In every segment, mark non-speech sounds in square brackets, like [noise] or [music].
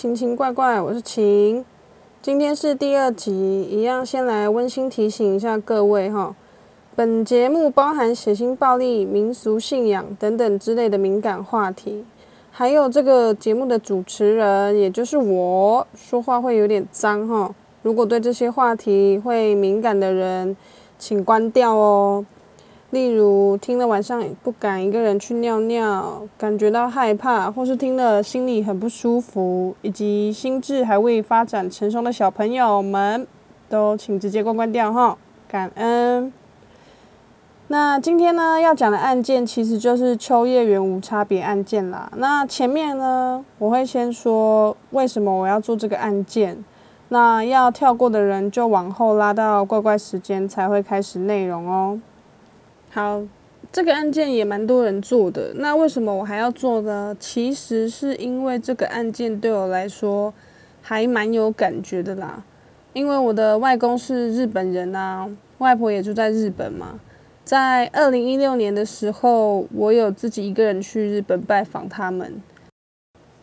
奇奇《怪怪》，我是晴。今天是第二集，一样先来温馨提醒一下各位哈。本节目包含血腥、暴力、民俗信仰等等之类的敏感话题，还有这个节目的主持人，也就是我，说话会有点脏哈。如果对这些话题会敏感的人，请关掉哦。例如听了晚上不敢一个人去尿尿，感觉到害怕，或是听了心里很不舒服，以及心智还未发展成熟的小朋友们，都请直接关关掉哈，感恩。那今天呢要讲的案件其实就是秋叶原无差别案件啦。那前面呢我会先说为什么我要做这个案件，那要跳过的人就往后拉到怪怪时间才会开始内容哦。好，这个案件也蛮多人做的。那为什么我还要做呢？其实是因为这个案件对我来说还蛮有感觉的啦。因为我的外公是日本人啊，外婆也住在日本嘛。在二零一六年的时候，我有自己一个人去日本拜访他们。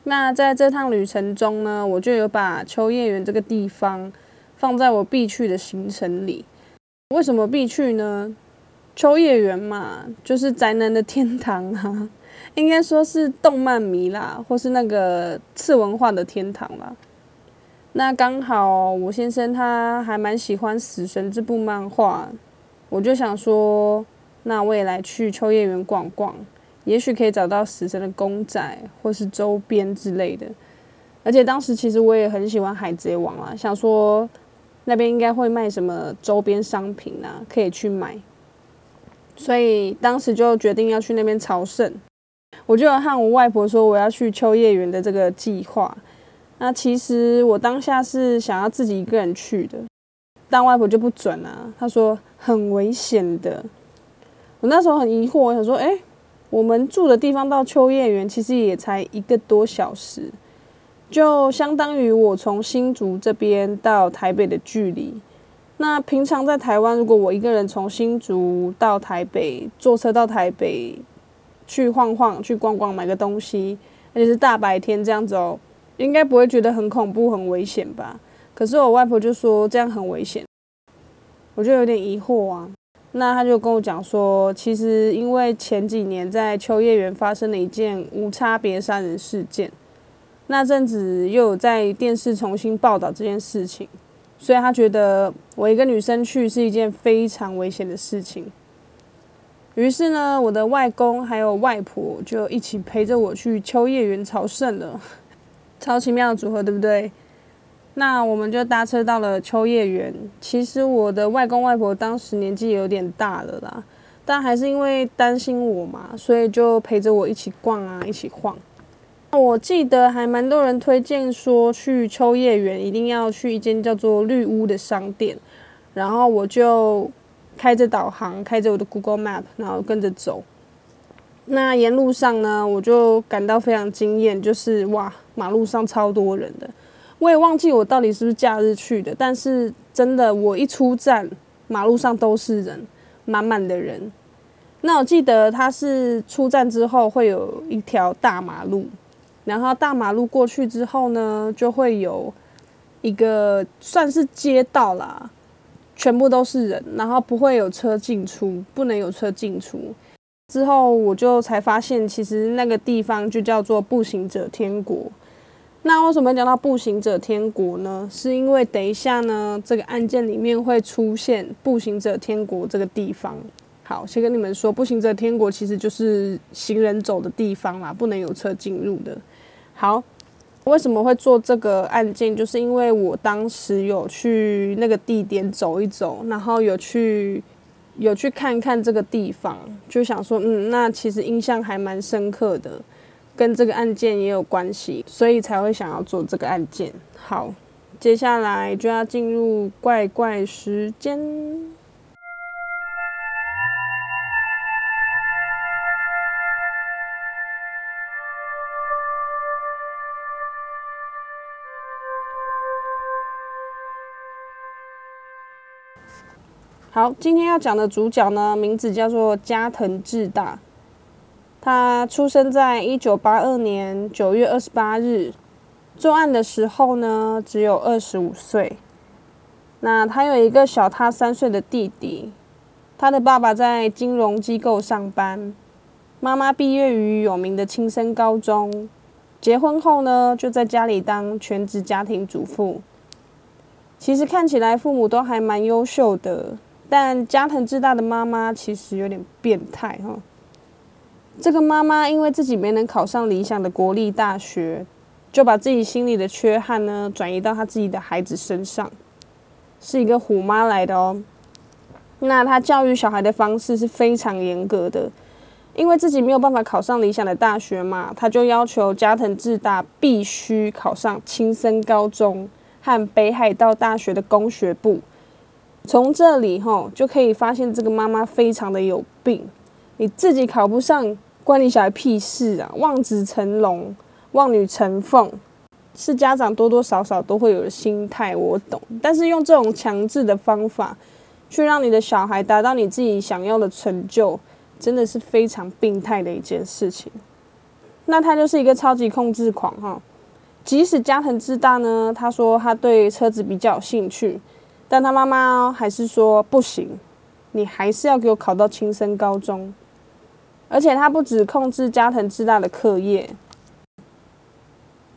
那在这趟旅程中呢，我就有把秋叶原这个地方放在我必去的行程里。为什么必去呢？秋叶原嘛，就是宅男的天堂啊，应该说是动漫迷啦，或是那个次文化的天堂啦。那刚好我先生他还蛮喜欢《死神》这部漫画，我就想说，那我也来去秋叶原逛逛，也许可以找到死神的公仔或是周边之类的。而且当时其实我也很喜欢《海贼王》啊，想说那边应该会卖什么周边商品啊，可以去买。所以当时就决定要去那边朝圣，我就和我外婆说我要去秋叶原的这个计划。那其实我当下是想要自己一个人去的，但外婆就不准啊，她说很危险的。我那时候很疑惑，我想说，哎，我们住的地方到秋叶原其实也才一个多小时，就相当于我从新竹这边到台北的距离。那平常在台湾，如果我一个人从新竹到台北，坐车到台北去晃晃、去逛逛、买个东西，而且是大白天这样子哦，应该不会觉得很恐怖、很危险吧？可是我外婆就说这样很危险，我就有点疑惑啊。那他就跟我讲说，其实因为前几年在秋叶原发生了一件无差别杀人事件，那阵子又有在电视重新报道这件事情。所以他觉得我一个女生去是一件非常危险的事情。于是呢，我的外公还有外婆就一起陪着我去秋叶原朝圣了，[laughs] 超奇妙的组合，对不对？那我们就搭车到了秋叶原。其实我的外公外婆当时年纪有点大了啦，但还是因为担心我嘛，所以就陪着我一起逛啊，一起晃。我记得还蛮多人推荐说去秋叶原一定要去一间叫做绿屋的商店，然后我就开着导航，开着我的 Google Map，然后跟着走。那沿路上呢，我就感到非常惊艳，就是哇，马路上超多人的。我也忘记我到底是不是假日去的，但是真的，我一出站，马路上都是人，满满的人。那我记得它是出站之后会有一条大马路。然后大马路过去之后呢，就会有一个算是街道啦，全部都是人，然后不会有车进出，不能有车进出。之后我就才发现，其实那个地方就叫做步行者天国。那为什么讲到步行者天国呢？是因为等一下呢，这个案件里面会出现步行者天国这个地方。好，先跟你们说，步行者天国其实就是行人走的地方啦，不能有车进入的。好，为什么会做这个案件？就是因为我当时有去那个地点走一走，然后有去有去看看这个地方，就想说，嗯，那其实印象还蛮深刻的，跟这个案件也有关系，所以才会想要做这个案件。好，接下来就要进入怪怪时间。好，今天要讲的主角呢，名字叫做加藤智大。他出生在一九八二年九月二十八日，作案的时候呢，只有二十五岁。那他有一个小他三岁的弟弟，他的爸爸在金融机构上班，妈妈毕业于有名的青森高中。结婚后呢，就在家里当全职家庭主妇。其实看起来父母都还蛮优秀的，但加藤智大的妈妈其实有点变态哈。这个妈妈因为自己没能考上理想的国立大学，就把自己心里的缺憾呢转移到她自己的孩子身上，是一个虎妈来的哦。那她教育小孩的方式是非常严格的。因为自己没有办法考上理想的大学嘛，她就要求加藤智大必须考上青森高中和北海道大学的工学部。从这里吼就可以发现，这个妈妈非常的有病。你自己考不上，关你小孩屁事啊！望子成龙，望女成凤，是家长多多少少都会有的心态，我懂。但是用这种强制的方法，去让你的小孩达到你自己想要的成就。真的是非常病态的一件事情。那他就是一个超级控制狂哈。即使加藤智大呢，他说他对车子比较有兴趣，但他妈妈还是说不行，你还是要给我考到青森高中。而且他不止控制加藤智大的课业，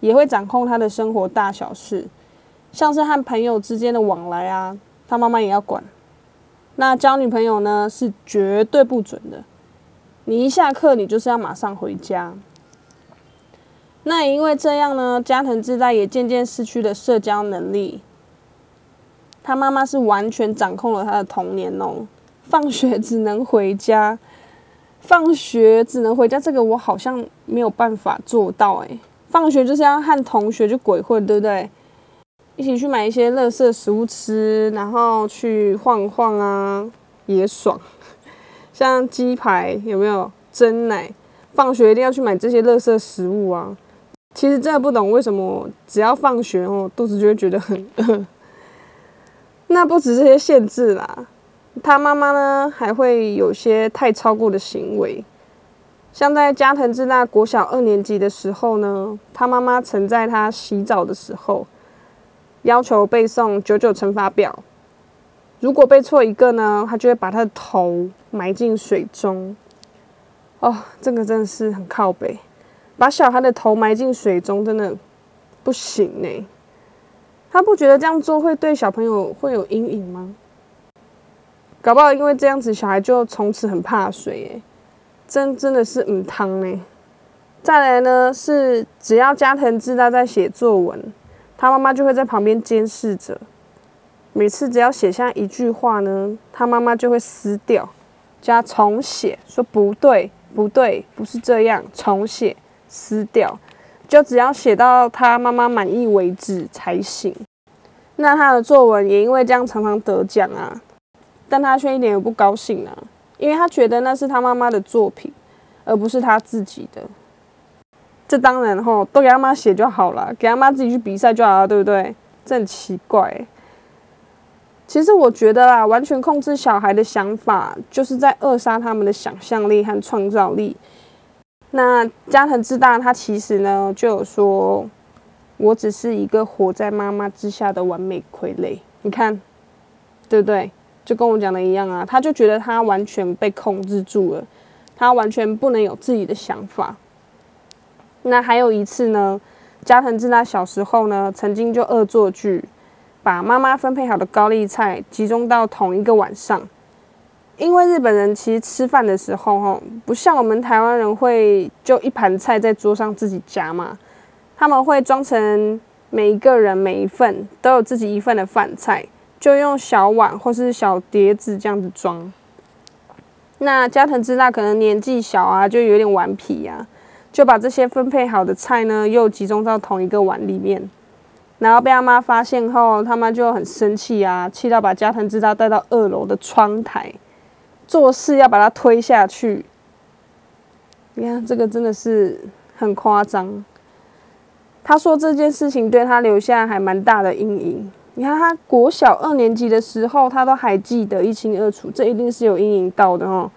也会掌控他的生活大小事，像是和朋友之间的往来啊，他妈妈也要管。那交女朋友呢，是绝对不准的。你一下课，你就是要马上回家。那也因为这样呢，加藤智大也渐渐失去了社交能力。他妈妈是完全掌控了他的童年哦。放学只能回家，放学只能回家，这个我好像没有办法做到哎。放学就是要和同学去鬼混，对不对？一起去买一些垃圾食物吃，然后去晃晃啊，也爽。像鸡排有没有蒸奶？放学一定要去买这些垃圾食物啊！其实真的不懂为什么只要放学哦，肚子就会觉得很饿。那不止这些限制啦，他妈妈呢还会有些太超过的行为。像在加藤智大国小二年级的时候呢，他妈妈曾在他洗澡的时候要求背诵九九乘法表。如果背错一个呢，他就会把他的头埋进水中。哦，这个真的是很靠背，把小孩的头埋进水中真的不行呢。他不觉得这样做会对小朋友会有阴影吗？搞不好因为这样子，小孩就从此很怕水哎，真真的是唔汤呢。再来呢，是只要加藤智大在写作文，他妈妈就会在旁边监视着。每次只要写下一句话呢，他妈妈就会撕掉，加重写，说不对，不对，不是这样，重写，撕掉，就只要写到他妈妈满意为止才行。那他的作文也因为这样常常得奖啊，但他却一点也不高兴啊，因为他觉得那是他妈妈的作品，而不是他自己的。这当然吼，都给他妈写就好了，给他妈自己去比赛就好了，对不对？这很奇怪。其实我觉得啦，完全控制小孩的想法，就是在扼杀他们的想象力和创造力。那加藤智大他其实呢就有说，我只是一个活在妈妈之下的完美傀儡。你看，对不对？就跟我讲的一样啊，他就觉得他完全被控制住了，他完全不能有自己的想法。那还有一次呢，加藤智大小时候呢，曾经就恶作剧。把妈妈分配好的高丽菜集中到同一个晚上，因为日本人其实吃饭的时候，哈，不像我们台湾人会就一盘菜在桌上自己夹嘛，他们会装成每一个人每一份都有自己一份的饭菜，就用小碗或是小碟子这样子装。那加藤之大可能年纪小啊，就有点顽皮呀，就把这些分配好的菜呢，又集中到同一个碗里面。然后被他妈发现后，他妈就很生气啊，气到把加藤智大带到二楼的窗台，做事要把他推下去。你看这个真的是很夸张。他说这件事情对他留下还蛮大的阴影。你看他国小二年级的时候，他都还记得一清二楚，这一定是有阴影到的哦。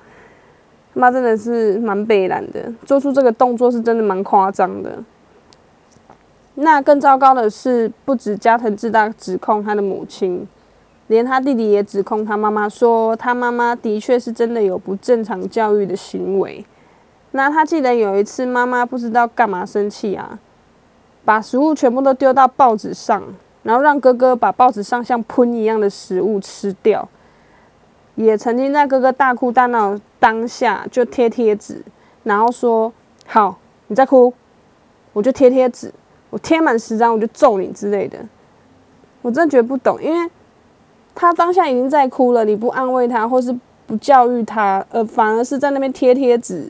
他妈真的是蛮悲然的，做出这个动作是真的蛮夸张的。那更糟糕的是，不止加藤智大指控他的母亲，连他弟弟也指控他妈妈，说他妈妈的确是真的有不正常教育的行为。那他记得有一次，妈妈不知道干嘛生气啊，把食物全部都丢到报纸上，然后让哥哥把报纸上像喷一样的食物吃掉。也曾经在哥哥大哭大闹当下就贴贴纸，然后说：“好，你再哭，我就贴贴纸。”我贴满十张，我就揍你之类的。我真的觉得不懂，因为他当下已经在哭了，你不安慰他，或是不教育他，呃，反而是在那边贴贴纸，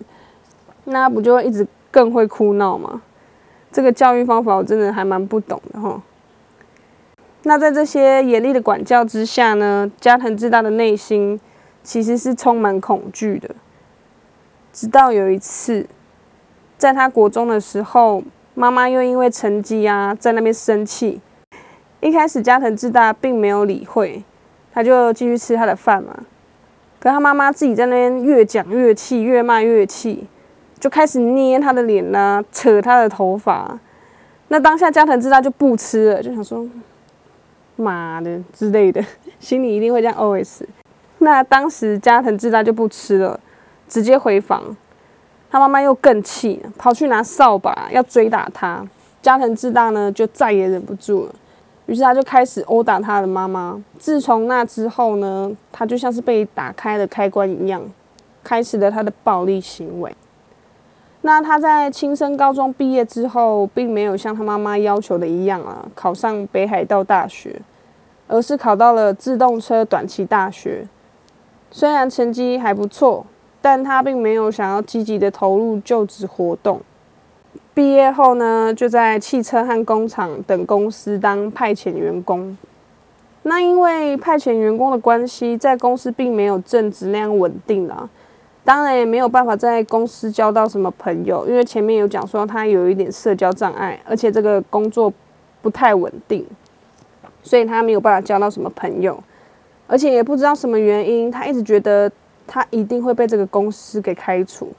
那不就一直更会哭闹吗？这个教育方法我真的还蛮不懂的哈。那在这些严厉的管教之下呢，加藤智大的内心其实是充满恐惧的。直到有一次，在他国中的时候。妈妈又因为成绩啊，在那边生气。一开始加藤智大并没有理会，他就继续吃他的饭嘛。可他妈妈自己在那边越讲越气，越骂越气，就开始捏他的脸呐，扯他的头发。那当下加藤智大就不吃了，就想说妈的之类的，[laughs] 心里一定会这样 OS。那当时加藤智大就不吃了，直接回房。他妈妈又更气，跑去拿扫把要追打他。加藤智大呢，就再也忍不住了，于是他就开始殴打他的妈妈。自从那之后呢，他就像是被打开了开关一样，开始了他的暴力行为。那他在轻生高中毕业之后，并没有像他妈妈要求的一样啊，考上北海道大学，而是考到了自动车短期大学。虽然成绩还不错。但他并没有想要积极的投入就职活动。毕业后呢，就在汽车和工厂等公司当派遣员工。那因为派遣员工的关系，在公司并没有正职那样稳定啊。当然也没有办法在公司交到什么朋友，因为前面有讲说他有一点社交障碍，而且这个工作不太稳定，所以他没有办法交到什么朋友，而且也不知道什么原因，他一直觉得。他一定会被这个公司给开除，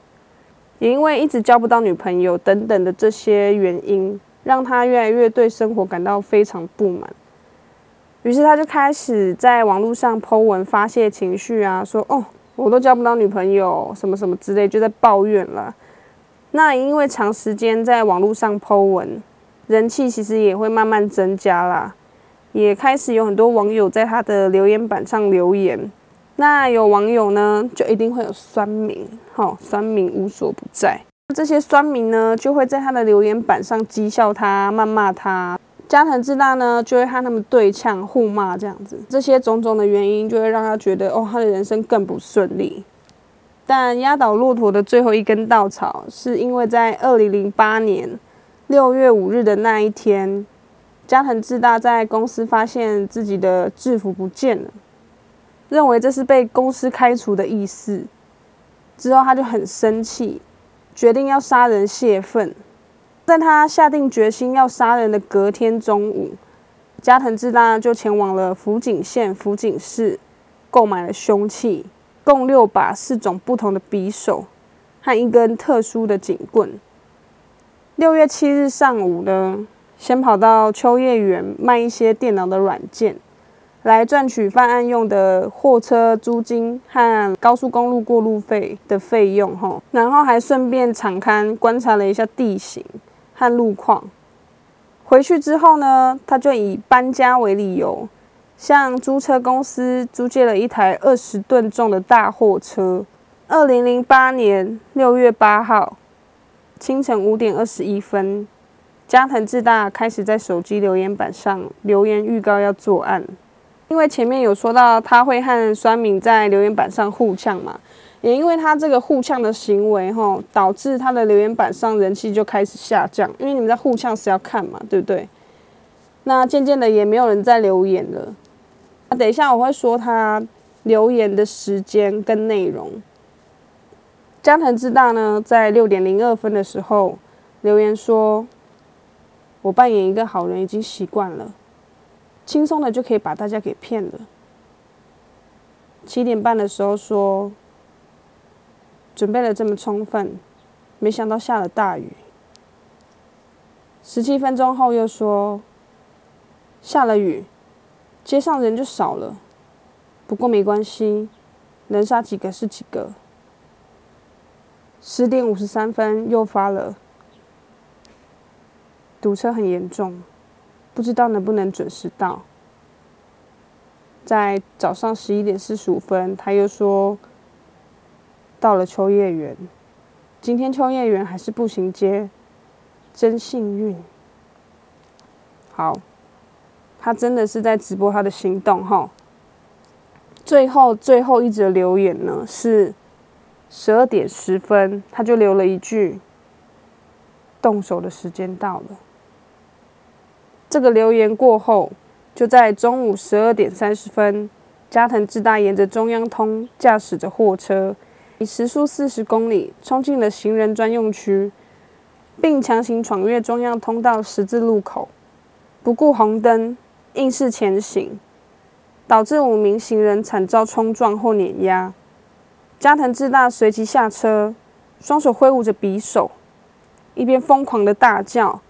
也因为一直交不到女朋友等等的这些原因，让他越来越对生活感到非常不满。于是他就开始在网络上 Po 文发泄情绪啊，说：“哦，我都交不到女朋友，什么什么之类，就在抱怨了。”那因为长时间在网络上 Po 文，人气其实也会慢慢增加啦，也开始有很多网友在他的留言板上留言。那有网友呢，就一定会有酸民，哈，酸民无所不在。这些酸民呢，就会在他的留言板上讥笑他、谩骂他。加藤智大呢，就会和他们对呛、互骂这样子。这些种种的原因，就会让他觉得，哦，他的人生更不顺利。但压倒骆驼的最后一根稻草，是因为在二零零八年六月五日的那一天，加藤智大在公司发现自己的制服不见了。认为这是被公司开除的意思，之后他就很生气，决定要杀人泄愤。在他下定决心要杀人的隔天中午，加藤智大就前往了福井县福井市，购买了凶器，共六把四种不同的匕首和一根特殊的警棍。六月七日上午呢，先跑到秋叶原卖一些电脑的软件。来赚取犯案用的货车租金和高速公路过路费的费用，哈，然后还顺便敞开观察了一下地形和路况。回去之后呢，他就以搬家为理由，向租车公司租借了一台二十吨重的大货车。二零零八年六月八号清晨五点二十一分，加藤智大开始在手机留言板上留言预告要作案。因为前面有说到他会和酸敏在留言板上互呛嘛，也因为他这个互呛的行为哈，导致他的留言板上人气就开始下降。因为你们在互呛是要看嘛，对不对？那渐渐的也没有人在留言了。那等一下我会说他留言的时间跟内容。江藤之大呢，在六点零二分的时候留言说：“我扮演一个好人已经习惯了。”轻松的就可以把大家给骗了。七点半的时候说，准备了这么充分，没想到下了大雨。十七分钟后又说下了雨，街上人就少了。不过没关系，能杀几个是几个。十点五十三分又发了，堵车很严重，不知道能不能准时到。在早上十一点四十五分，他又说到了秋叶原。今天秋叶原还是步行街，真幸运。好，他真的是在直播他的行动哈。最后最后一则留言呢是十二点十分，他就留了一句：“动手的时间到了。”这个留言过后。就在中午十二点三十分，加藤智大沿着中央通驾驶着货车，以时速四十公里冲进了行人专用区，并强行闯越中央通道十字路口，不顾红灯，硬是前行，导致五名行人惨遭冲撞或碾压。加藤智大随即下车，双手挥舞着匕首，一边疯狂的大叫。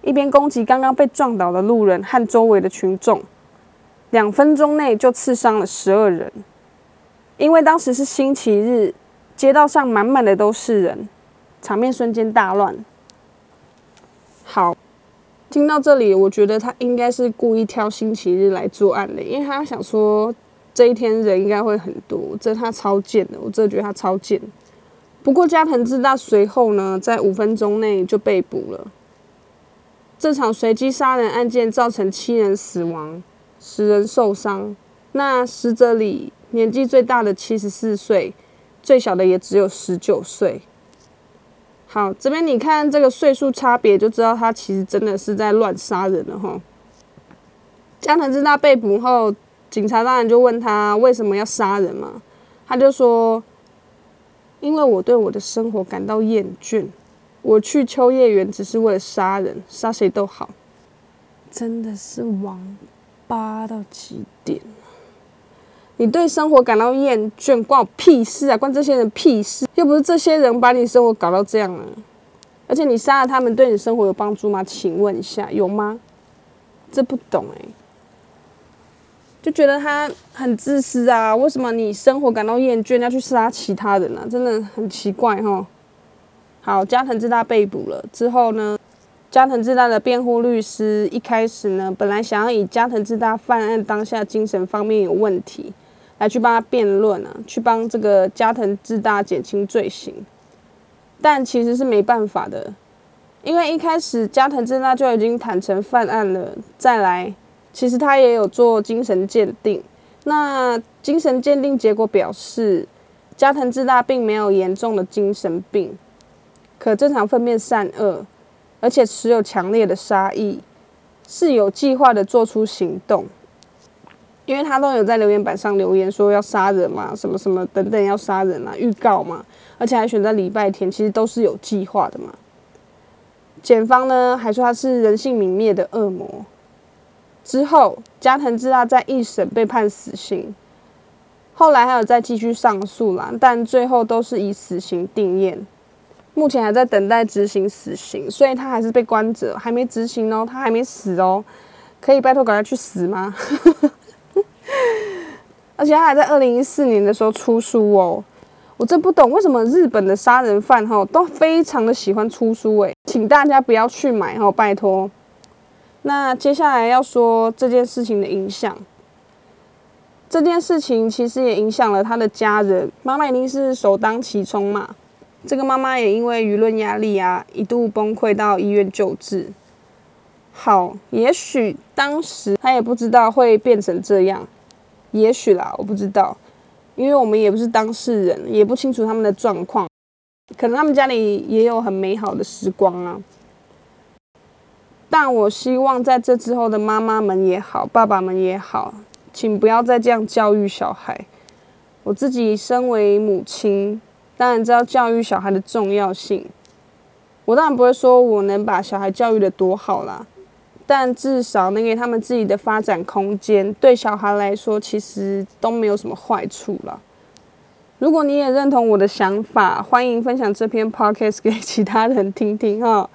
一边攻击刚刚被撞倒的路人和周围的群众，两分钟内就刺伤了十二人。因为当时是星期日，街道上满满的都是人，场面瞬间大乱。好，听到这里，我觉得他应该是故意挑星期日来作案的，因为他想说这一天人应该会很多。这他超贱的，我真的觉得他超贱。不过加藤智大随后呢，在五分钟内就被捕了。这场随机杀人案件造成七人死亡，十人受伤。那死者里年纪最大的七十四岁，最小的也只有十九岁。好，这边你看这个岁数差别，就知道他其实真的是在乱杀人了哈。江藤智大被捕后，警察当然就问他为什么要杀人嘛，他就说：“因为我对我的生活感到厌倦。”我去秋叶原只是为了杀人，杀谁都好，真的是王八到极点。你对生活感到厌倦，关我屁事啊！关这些人屁事，又不是这些人把你生活搞到这样了。而且你杀了他们，对你生活有帮助吗？请问一下，有吗？这不懂哎，就觉得他很自私啊！为什么你生活感到厌倦要去杀其他人呢？真的很奇怪哈。好，加藤智大被捕了之后呢？加藤智大的辩护律师一开始呢，本来想要以加藤智大犯案当下精神方面有问题来去帮他辩论啊，去帮这个加藤智大减轻罪行，但其实是没办法的，因为一开始加藤智大就已经坦诚犯案了。再来，其实他也有做精神鉴定，那精神鉴定结果表示，加藤智大并没有严重的精神病。可正常分辨善恶，而且持有强烈的杀意，是有计划的做出行动。因为他都有在留言板上留言说要杀人嘛，什么什么等等要杀人啊，预告嘛，而且还选在礼拜天，其实都是有计划的嘛。检方呢还说他是人性泯灭的恶魔。之后加藤智大在一审被判死刑，后来还有再继续上诉啦，但最后都是以死刑定验。目前还在等待执行死刑，所以他还是被关着，还没执行哦，他还没死哦，可以拜托赶快去死吗？而且他还在二零一四年的时候出书哦，我真不懂为什么日本的杀人犯哈都非常的喜欢出书诶，请大家不要去买哈，拜托。那接下来要说这件事情的影响，这件事情其实也影响了他的家人，妈妈一定是首当其冲嘛。这个妈妈也因为舆论压力啊，一度崩溃到医院救治。好，也许当时她也不知道会变成这样，也许啦，我不知道，因为我们也不是当事人，也不清楚他们的状况。可能他们家里也有很美好的时光啊。但我希望在这之后的妈妈们也好，爸爸们也好，请不要再这样教育小孩。我自己身为母亲。当然知道教育小孩的重要性，我当然不会说我能把小孩教育的多好啦，但至少能给他们自己的发展空间，对小孩来说其实都没有什么坏处了。如果你也认同我的想法，欢迎分享这篇 podcast 给其他人听听哈。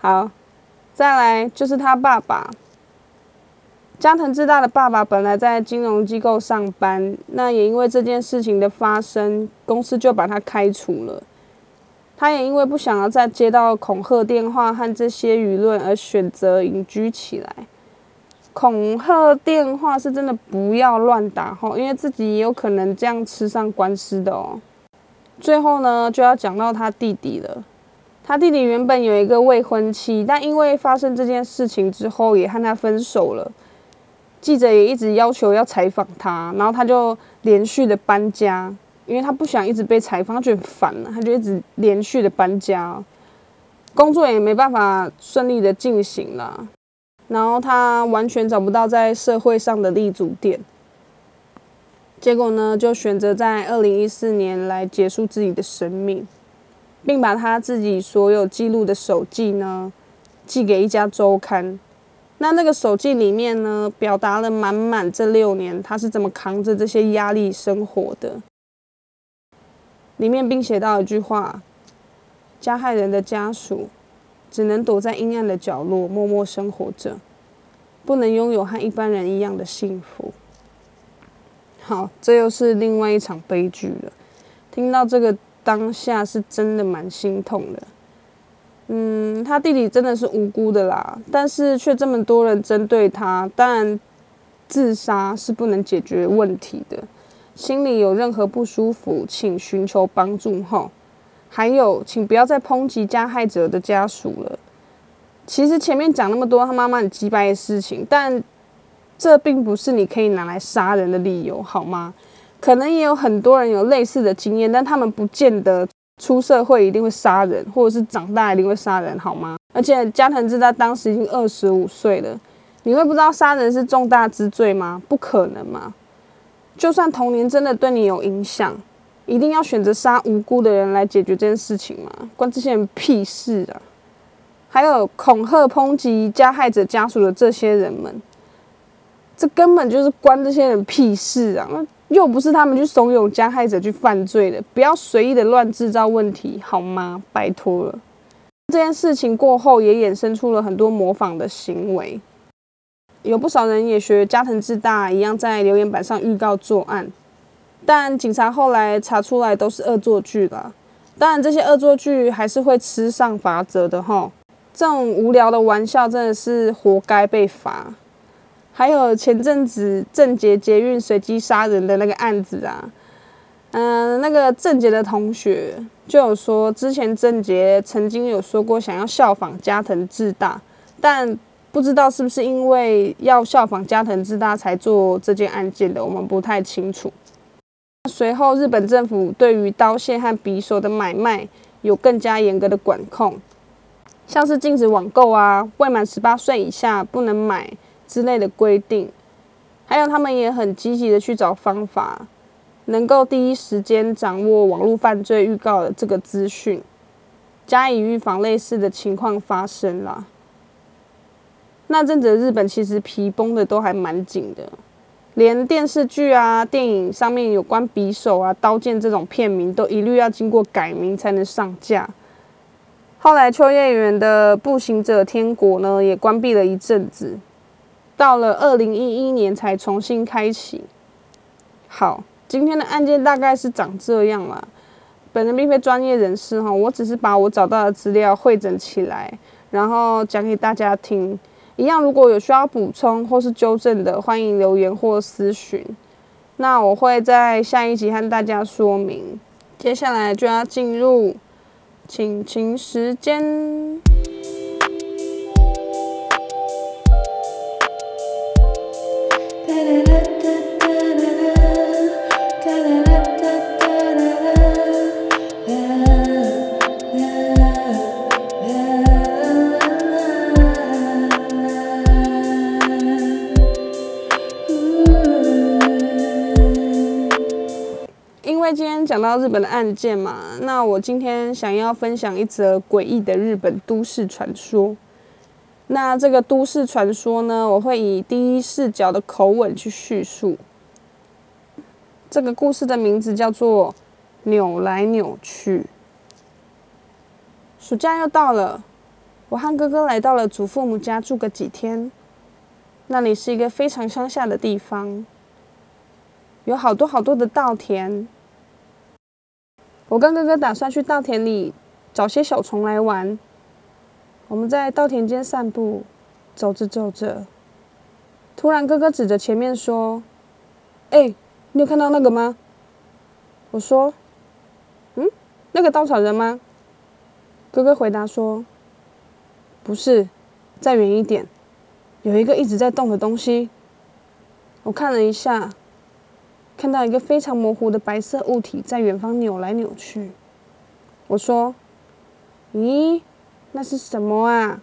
好，再来就是他爸爸，加藤智大的爸爸本来在金融机构上班，那也因为这件事情的发生，公司就把他开除了。他也因为不想要再接到恐吓电话和这些舆论，而选择隐居起来。恐吓电话是真的不要乱打吼，因为自己也有可能这样吃上官司的哦。最后呢，就要讲到他弟弟了。他弟弟原本有一个未婚妻，但因为发生这件事情之后，也和他分手了。记者也一直要求要采访他，然后他就连续的搬家，因为他不想一直被采访，他觉得烦了，他就一直连续的搬家，工作也没办法顺利的进行了。然后他完全找不到在社会上的立足点，结果呢，就选择在二零一四年来结束自己的生命，并把他自己所有记录的手记呢寄给一家周刊。那那个手记里面呢，表达了满满这六年他是怎么扛着这些压力生活的。里面并写到一句话：加害人的家属。只能躲在阴暗的角落，默默生活着，不能拥有和一般人一样的幸福。好，这又是另外一场悲剧了。听到这个当下，是真的蛮心痛的。嗯，他弟弟真的是无辜的啦，但是却这么多人针对他。当然，自杀是不能解决问题的。心里有任何不舒服，请寻求帮助哈。还有，请不要再抨击加害者的家属了。其实前面讲那么多他妈妈很鸡掰的事情，但这并不是你可以拿来杀人的理由，好吗？可能也有很多人有类似的经验，但他们不见得出社会一定会杀人，或者是长大一定会杀人，好吗？而且加藤志在当时已经二十五岁了，你会不知道杀人是重大之罪吗？不可能嘛！就算童年真的对你有影响。一定要选择杀无辜的人来解决这件事情吗？关这些人屁事啊！还有恐吓、抨击加害者家属的这些人们，这根本就是关这些人屁事啊！又不是他们去怂恿加害者去犯罪的，不要随意的乱制造问题好吗？拜托了。这件事情过后，也衍生出了很多模仿的行为，有不少人也学加藤志大一样，在留言板上预告作案。但警察后来查出来都是恶作剧啦。当然这些恶作剧还是会吃上罚则的哈。这种无聊的玩笑真的是活该被罚。还有前阵子郑捷捷运随机杀人的那个案子啊，嗯，那个郑捷的同学就有说，之前郑捷曾经有说过想要效仿加藤志大，但不知道是不是因为要效仿加藤智大才做这件案件的，我们不太清楚。随后，日本政府对于刀械和匕首的买卖有更加严格的管控，像是禁止网购啊、未满十八岁以下不能买之类的规定。还有，他们也很积极的去找方法，能够第一时间掌握网络犯罪预告的这个资讯，加以预防类似的情况发生啦。那阵子日本其实皮绷的都还蛮紧的。连电视剧啊、电影上面有关匕首啊、刀剑这种片名，都一律要经过改名才能上架。后来秋叶原的步行者天国呢，也关闭了一阵子，到了二零一一年才重新开启。好，今天的案件大概是长这样啦。本人并非专业人士哈，我只是把我找到的资料汇整起来，然后讲给大家听。一样，如果有需要补充或是纠正的，欢迎留言或私讯。那我会在下一集和大家说明。接下来就要进入请情时间。为今天讲到日本的案件嘛，那我今天想要分享一则诡异的日本都市传说。那这个都市传说呢，我会以第一视角的口吻去叙述。这个故事的名字叫做《扭来扭去》。暑假又到了，我和哥哥来到了祖父母家住个几天。那里是一个非常乡下的地方，有好多好多的稻田。我跟哥哥打算去稻田里找些小虫来玩。我们在稻田间散步，走着走着，突然哥哥指着前面说：“哎，你有看到那个吗？”我说：“嗯，那个稻草人吗？”哥哥回答说：“不是，再远一点。”有一个一直在动的东西，我看了一下，看到一个非常模糊的白色物体在远方扭来扭去。我说：“咦，那是什么啊？”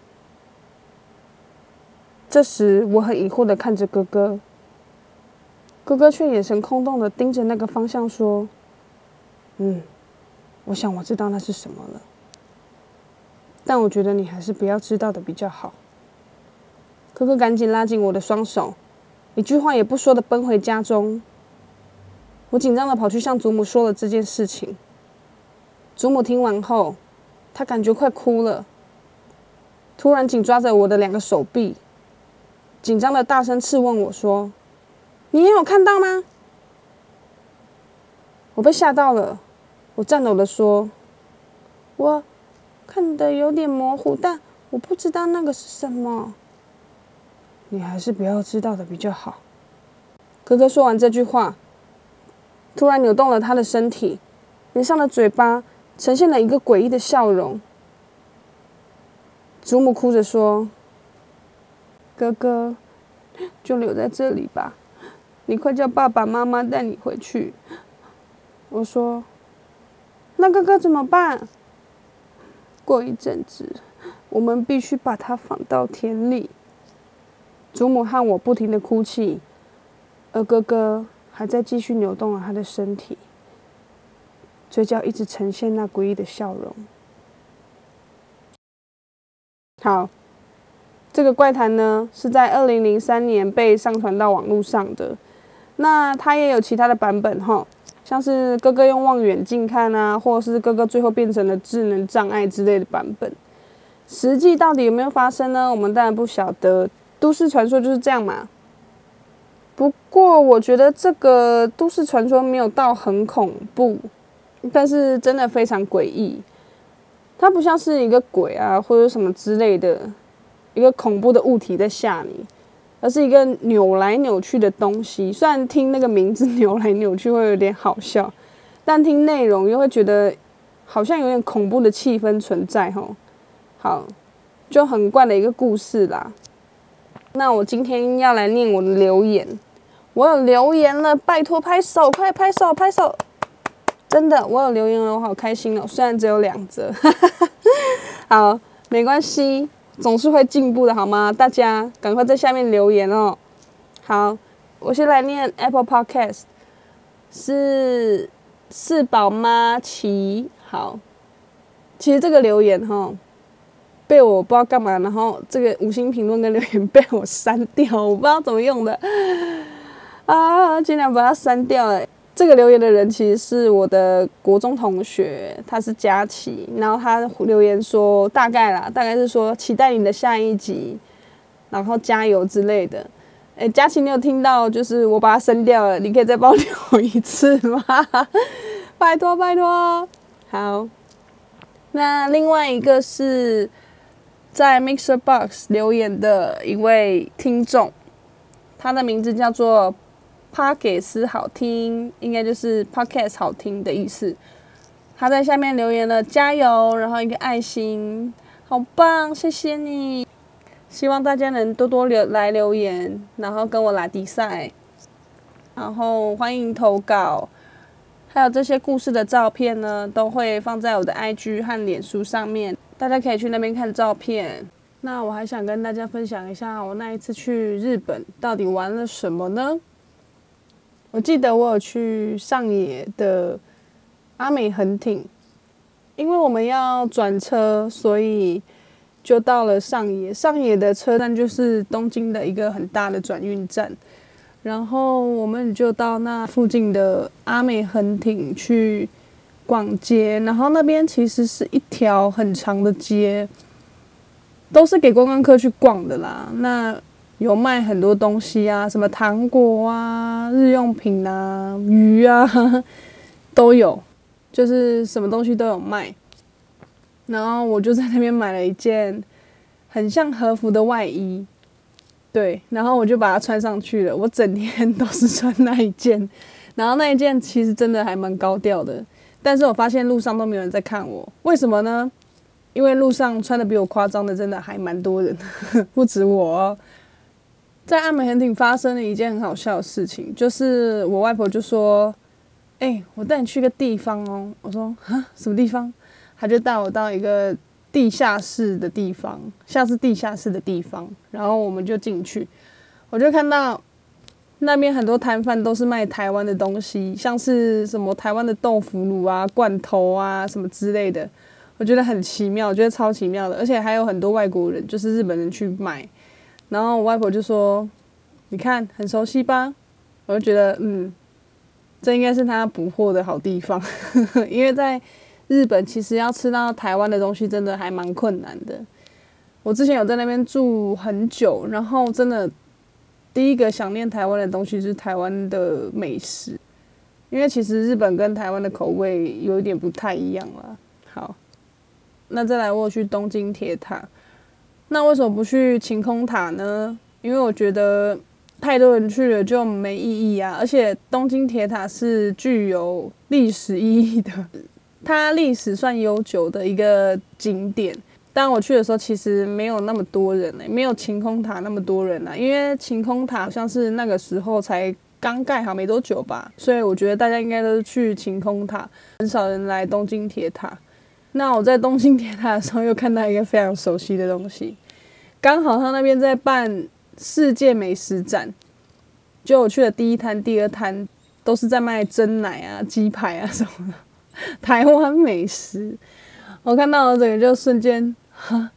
这时我很疑惑的看着哥哥，哥哥却眼神空洞的盯着那个方向说：“嗯，我想我知道那是什么了，但我觉得你还是不要知道的比较好。”哥哥赶紧拉紧我的双手，一句话也不说的奔回家中。我紧张的跑去向祖母说了这件事情。祖母听完后，她感觉快哭了，突然紧抓着我的两个手臂，紧张的大声斥问我说：“你也有看到吗？”我被吓到了，我颤抖的说：“我看的有点模糊，但我不知道那个是什么。”你还是不要知道的比较好。哥哥说完这句话，突然扭动了他的身体，脸上的嘴巴呈现了一个诡异的笑容。祖母哭着说：“哥哥，就留在这里吧，你快叫爸爸妈妈带你回去。”我说：“那哥哥怎么办？”过一阵子，我们必须把他放到田里。祖母和我不停的哭泣，而哥哥还在继续扭动了他的身体，嘴角一直呈现那诡异的笑容。好，这个怪谈呢是在二零零三年被上传到网络上的，那它也有其他的版本哈，像是哥哥用望远镜看啊，或者是哥哥最后变成了智能障碍之类的版本。实际到底有没有发生呢？我们当然不晓得。都市传说就是这样嘛。不过我觉得这个都市传说没有到很恐怖，但是真的非常诡异。它不像是一个鬼啊，或者什么之类的，一个恐怖的物体在吓你，而是一个扭来扭去的东西。虽然听那个名字扭来扭去会有点好笑，但听内容又会觉得好像有点恐怖的气氛存在吼。好，就很怪的一个故事啦。那我今天要来念我的留言，我有留言了，拜托拍手，快拍手拍手！真的，我有留言了，我好开心哦，虽然只有两则，[laughs] 好，没关系，总是会进步的，好吗？大家赶快在下面留言哦。好，我先来念 Apple Podcast，是四宝妈琪，好，其实这个留言哈。被我不知道干嘛，然后这个五星评论跟留言被我删掉，我不知道怎么用的啊，尽量把它删掉了。这个留言的人其实是我的国中同学，他是佳琪，然后他留言说大概啦，大概是说期待你的下一集，然后加油之类的。哎，佳琪，你有听到？就是我把它删掉了，你可以再帮我留一次吗？[laughs] 拜托拜托。好，那另外一个是。在 Mixer Box 留言的一位听众，他的名字叫做帕给斯，好听，应该就是 Podcast 好听的意思。他在下面留言了加油，然后一个爱心，好棒，谢谢你。希望大家能多多留来留言，然后跟我来比赛，然后欢迎投稿，还有这些故事的照片呢，都会放在我的 IG 和脸书上面。大家可以去那边看照片。那我还想跟大家分享一下，我那一次去日本到底玩了什么呢？我记得我有去上野的阿美横町，因为我们要转车，所以就到了上野。上野的车站就是东京的一个很大的转运站，然后我们就到那附近的阿美横町去。逛街，然后那边其实是一条很长的街，都是给观光客去逛的啦。那有卖很多东西啊，什么糖果啊、日用品啊、鱼啊 [laughs] 都有，就是什么东西都有卖。然后我就在那边买了一件很像和服的外衣，对，然后我就把它穿上去了。我整天都是穿那一件，然后那一件其实真的还蛮高调的，但是我发现路上都没有人在看我，为什么呢？因为路上穿的比我夸张的真的还蛮多人，[laughs] 不止我哦。在阿美横町发生了一件很好笑的事情，就是我外婆就说：“哎，我带你去个地方哦。”我说：“啊，什么地方？”他就带我到一个地下室的地方，像是地下室的地方，然后我们就进去，我就看到那边很多摊贩都是卖台湾的东西，像是什么台湾的豆腐乳啊、罐头啊什么之类的，我觉得很奇妙，我觉得超奇妙的，而且还有很多外国人，就是日本人去买，然后我外婆就说：“你看，很熟悉吧？”我就觉得，嗯，这应该是他补货的好地方，[laughs] 因为在。日本其实要吃到台湾的东西，真的还蛮困难的。我之前有在那边住很久，然后真的第一个想念台湾的东西是台湾的美食，因为其实日本跟台湾的口味有一点不太一样了。好，那再来我去东京铁塔，那为什么不去晴空塔呢？因为我觉得太多人去了就没意义啊，而且东京铁塔是具有历史意义的。它历史算悠久的一个景点，但我去的时候其实没有那么多人呢，没有晴空塔那么多人呢，因为晴空塔好像是那个时候才刚盖好没多久吧，所以我觉得大家应该都是去晴空塔，很少人来东京铁塔。那我在东京铁塔的时候又看到一个非常熟悉的东西，刚好他那边在办世界美食展，就我去的第一摊、第二摊都是在卖蒸奶啊、鸡排啊什么的。[laughs] 台湾美食，我看到了这个就瞬间，哈，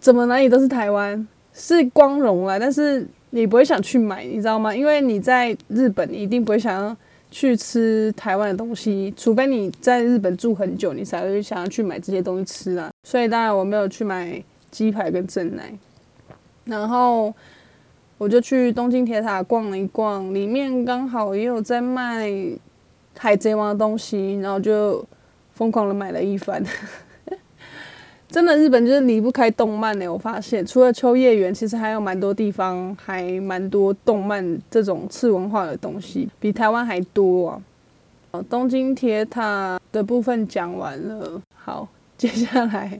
怎么哪里都是台湾，是光荣了，但是你不会想去买，你知道吗？因为你在日本，你一定不会想要去吃台湾的东西，除非你在日本住很久，你才会想要去买这些东西吃啊。所以当然我没有去买鸡排跟正奶，然后我就去东京铁塔逛了一逛，里面刚好也有在卖。海贼王的东西，然后就疯狂的买了一番。[laughs] 真的，日本就是离不开动漫呢。我发现，除了秋叶原，其实还有蛮多地方还蛮多动漫这种次文化的东西，比台湾还多啊。东京铁塔的部分讲完了，好，接下来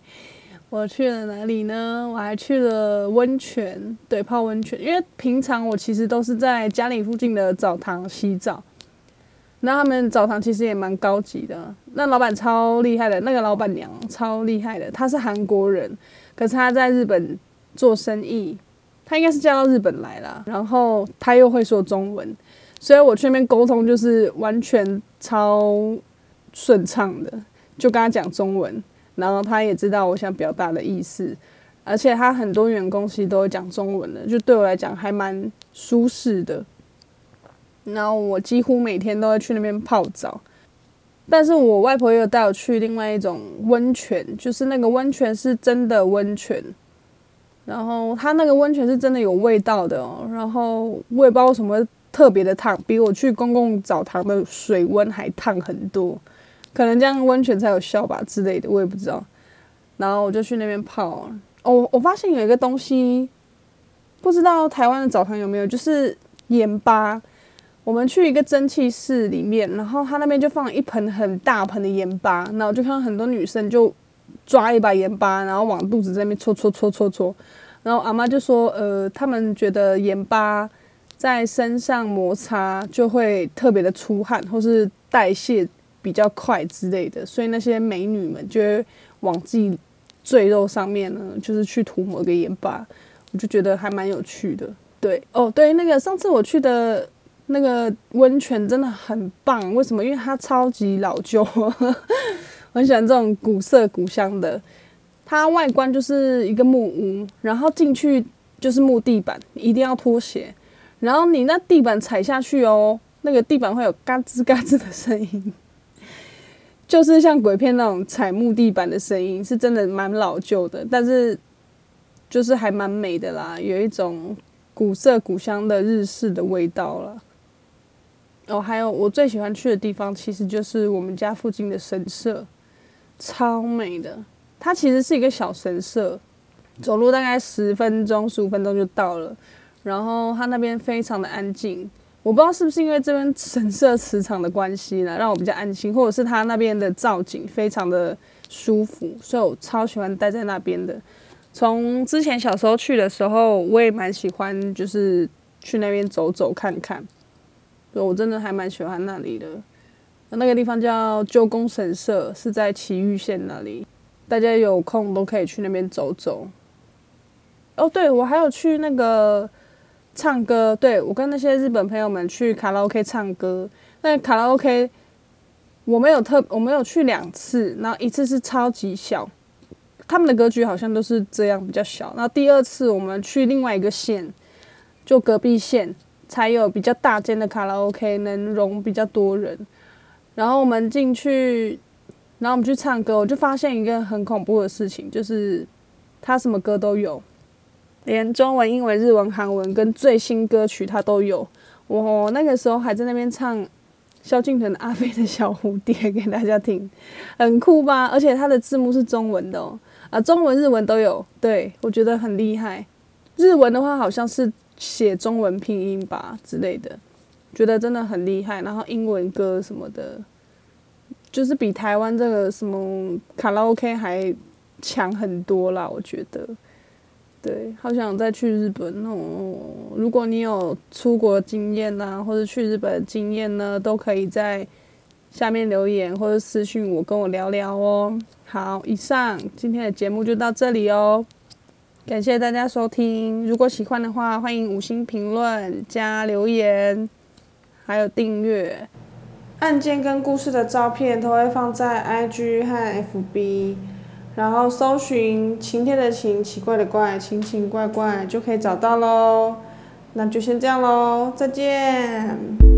我去了哪里呢？我还去了温泉，对，泡温泉。因为平常我其实都是在家里附近的澡堂洗澡。那他们澡堂其实也蛮高级的，那老板超厉害的，那个老板娘超厉害的，她是韩国人，可是她在日本做生意，她应该是嫁到日本来了，然后她又会说中文，所以我去那边沟通就是完全超顺畅的，就跟她讲中文，然后他也知道我想表达的意思，而且他很多员工其实都会讲中文的，就对我来讲还蛮舒适的。然后我几乎每天都会去那边泡澡，但是我外婆有带我去另外一种温泉，就是那个温泉是真的温泉，然后它那个温泉是真的有味道的哦。然后我也不知道什么特别的烫，比我去公共澡堂的水温还烫很多，可能这样温泉才有效吧之类的，我也不知道。然后我就去那边泡，哦，我发现有一个东西，不知道台湾的澡堂有没有，就是盐巴。我们去一个蒸汽室里面，然后他那边就放一盆很大盆的盐巴，然后就看到很多女生就抓一把盐巴，然后往肚子这边搓搓搓搓搓，然后阿妈就说，呃，他们觉得盐巴在身上摩擦就会特别的出汗，或是代谢比较快之类的，所以那些美女们就会往自己赘肉上面呢，就是去涂抹个盐巴，我就觉得还蛮有趣的。对，哦，对，那个上次我去的。那个温泉真的很棒，为什么？因为它超级老旧，[laughs] 我很喜欢这种古色古香的。它外观就是一个木屋，然后进去就是木地板，一定要脱鞋。然后你那地板踩下去哦，那个地板会有嘎吱嘎吱的声音，就是像鬼片那种踩木地板的声音，是真的蛮老旧的。但是就是还蛮美的啦，有一种古色古香的日式的味道了。哦，还有我最喜欢去的地方，其实就是我们家附近的神社，超美的。它其实是一个小神社，走路大概十分钟、十五分钟就到了。然后它那边非常的安静，我不知道是不是因为这边神社磁场的关系呢，让我比较安心，或者是它那边的造景非常的舒服，所以我超喜欢待在那边的。从之前小时候去的时候，我也蛮喜欢，就是去那边走走看看。对我真的还蛮喜欢那里的。那个地方叫旧宫神社，是在埼玉县那里，大家有空都可以去那边走走。哦，对，我还有去那个唱歌，对我跟那些日本朋友们去卡拉 OK 唱歌。那卡拉 OK 我没有特，我没有去两次，然后一次是超级小。他们的格局好像都是这样比较小。那第二次我们去另外一个县，就隔壁县才有比较大间的卡拉 OK，能容比较多人。然后我们进去，然后我们去唱歌，我就发现一个很恐怖的事情，就是他什么歌都有，连中文、英文、日文、韩文跟最新歌曲他都有。我那个时候还在那边唱。萧敬腾《阿飞的小蝴蝶》给大家听，很酷吧？而且它的字幕是中文的哦，啊，中文、日文都有。对我觉得很厉害。日文的话好像是写中文拼音吧之类的，觉得真的很厉害。然后英文歌什么的，就是比台湾这个什么卡拉 OK 还强很多啦，我觉得。对，好想再去日本哦！如果你有出国经验呐，或者去日本经验呢，都可以在下面留言或者私信我，跟我聊聊哦。好，以上今天的节目就到这里哦，感谢大家收听。如果喜欢的话，欢迎五星评论、加留言，还有订阅。案件跟故事的照片都会放在 IG 和 FB。然后搜寻晴天的晴，奇怪的怪，奇奇怪怪就可以找到喽。那就先这样喽，再见。